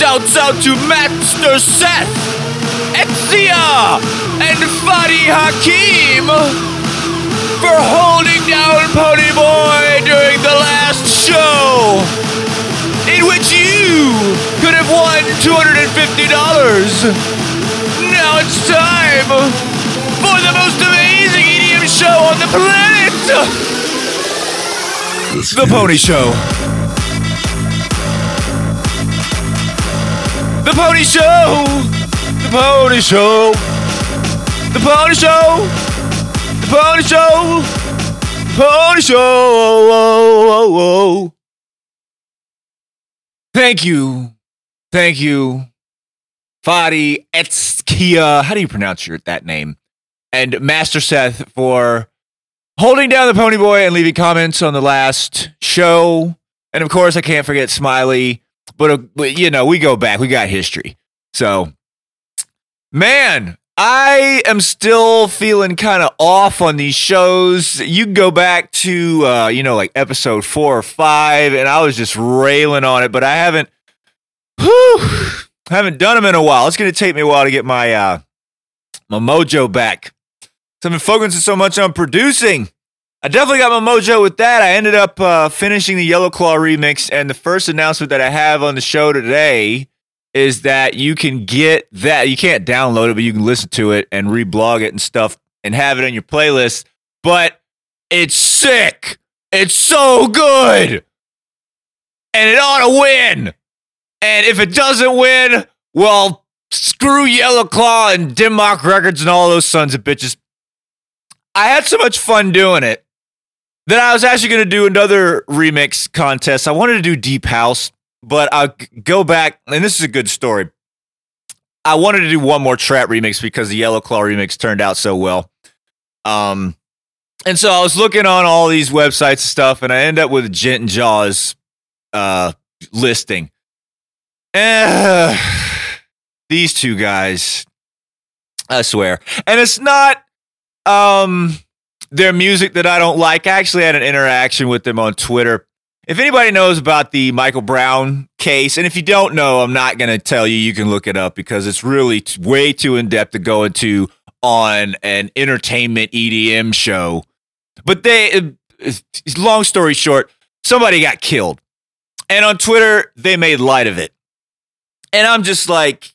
shouts out to Master Seth, Exia, and Fadi Hakim for holding down Poniiboi during the last show, in which you could have won $250. Now it's time for the most amazing EDM show on the planet! The Ponii Show. The Ponii Show! The Ponii Show! The Ponii Show! The Ponii Show! The Ponii Show! Thank you. Thank you. Fadi Etskia. How do you pronounce your that name? And Master Seth for holding down the Pony Boy and leaving comments on the last show. And of course, I can't forget Smiley. But, uh, but you know, we go back. We got history. So, man, I am still feeling kind of off on these shows. You can go back to, uh, you know, like episode four or five, and I was just railing on it, but I haven't, whew, haven't done them in a while. It's going to take me a while to get my, uh, my mojo back. So I've been focusing so much on producing. I definitely got my mojo with that. I ended up uh, finishing the Yellow Claw remix, and the first announcement that I have on the show today is that you can get that. You can't download it, but you can listen to it and reblog it and stuff and have it in your playlist. But it's sick. It's so good. And it ought to win. And if it doesn't win, well, screw Yellow Claw and Denmark Records and all those sons of bitches. I had so much fun doing it that I was actually going to do another remix contest. I wanted to do Deep House, but I'll go back, and this is a good story. I wanted to do one more trap remix because the Yellow Claw remix turned out so well. Um, and so I was looking on all these websites and stuff, and I end up with Gent and Jawns uh, listing. Eh, these two guys, I swear. And it's not um their music that I don't like. I actually had an interaction with them on Twitter. If anybody knows about the Michael Brown case, and if you don't know, I'm not going to tell you. You can look it up because it's really t- way too in depth to go into on an entertainment EDM show. But they, long story short, somebody got killed. And on Twitter, they made light of it. And I'm just like,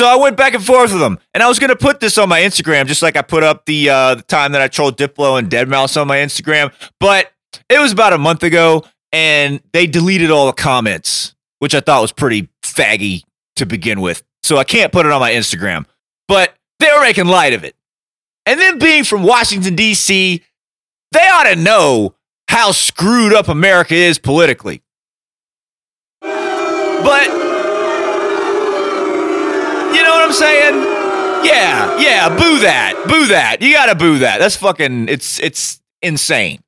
so I went back and forth with them, and I was going to put this on my Instagram, just like I put up the uh, the time that I trolled Diplo and Deadmau5 on my Instagram. But it was about a month ago, and they deleted all the comments, which I thought was pretty faggy to begin with. So I can't put it on my Instagram. But they were making light of it, and then being from Washington D.C., they ought to know how screwed up America is politically. But what I'm saying? Yeah, yeah, boo that. Boo that. You gotta boo that. That's fucking it's it's insane.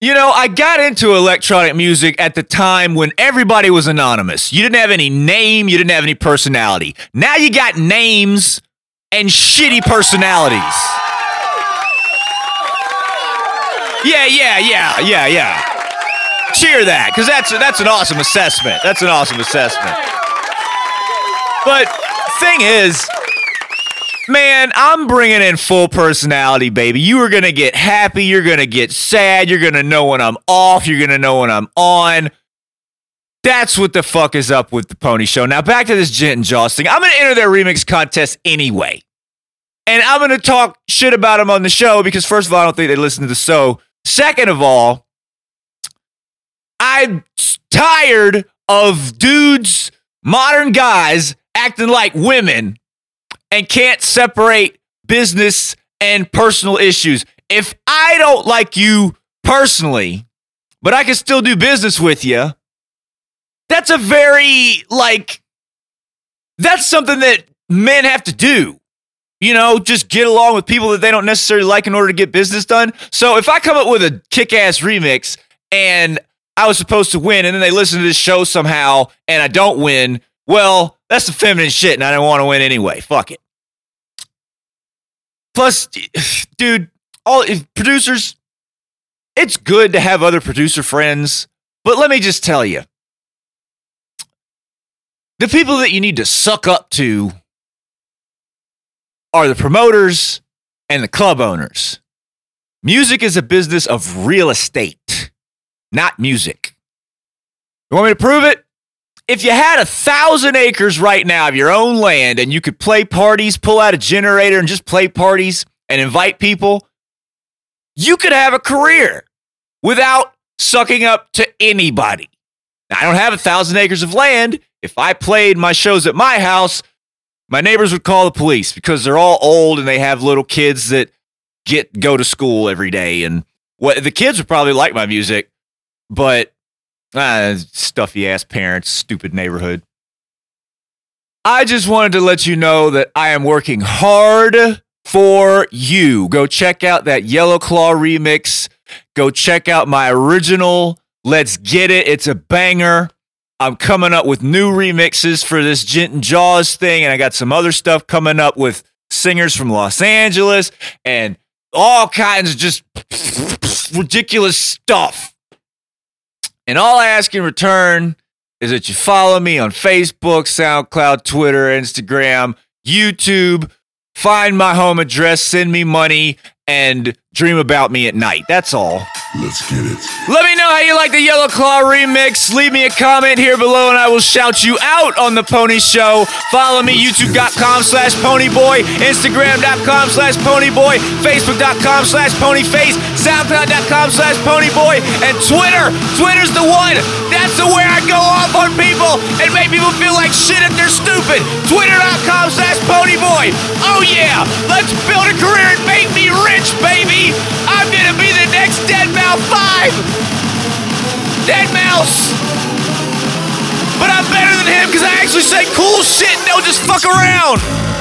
You know, I got into electronic music at the time when everybody was anonymous. You didn't have any name, you didn't have any personality. Now you got names and shitty personalities. Yeah, yeah, yeah, yeah, yeah. Cheer that, because that's that's an awesome assessment. That's an awesome assessment. But thing is, man, I'm bringing in full personality, baby. You are going to get happy. You're going to get sad. You're going to know when I'm off. You're going to know when I'm on. That's what the fuck is up with the Ponii Show. Now, back to this Gent and Jawns thing. I'm going to enter their remix contest anyway. And I'm going to talk shit about them on the show because, first of all, I don't think they listen to the show. Second of all, I'm tired of dudes, modern guys acting like women and can't separate business and personal issues. If I don't like you personally, but I can still do business with you, that's a very, like, that's something that men have to do. You know, just get along with people that they don't necessarily like in order to get business done. So if I come up with a kick ass remix and I was supposed to win and then they listen to this show somehow and I don't win, well, that's the feminine shit, and I don't want to win anyway. Fuck it. Plus, dude, all producers, it's good to have other producer friends, but let me just tell you. The people that you need to suck up to are the promoters and the club owners. Music is a business of real estate, not music. You want me to prove it? If you had a thousand acres right now of your own land and you could play parties, pull out a generator and just play parties and invite people, you could have a career without sucking up to anybody. Now, I don't have a thousand acres of land. If I played my shows at my house, my neighbors would call the police because they're all old and they have little kids that get go to school every day. And what the kids would probably like my music, but uh, stuffy ass parents, stupid neighborhood. I just wanted to let you know that I am working hard for you. Go check out that Yellow Claw remix. Go check out my original Let's Get It. It's a banger. I'm coming up with new remixes for this Gent and Jawns thing, and I got some other stuff coming up with singers from Los Angeles and all kinds of just ridiculous stuff. And all I ask in return is that you follow me on Facebook, SoundCloud, Twitter, Instagram, YouTube. Find my home address, send me money, and dream about me at night. That's all. Let's get it. Let me know how you like the Yellow Claw remix. Leave me a comment here below and I will shout you out on the Ponii Show. Follow me, youtube.com slash poniiboi, instagram.com slash poniiboi, facebook.com slash poniiface, soundcloud.com slash poniiboi, and Twitter. Twitter's the one. That's the where I go off on people and make people feel like shit if they're stupid. Twitter.com slash poniiboi. Oh yeah, let's build a career and make me rich, baby. I'm gonna be the next Dead Mouse 5! Deadmau5! But I'm better than him because I actually say cool shit and don't just fuck around!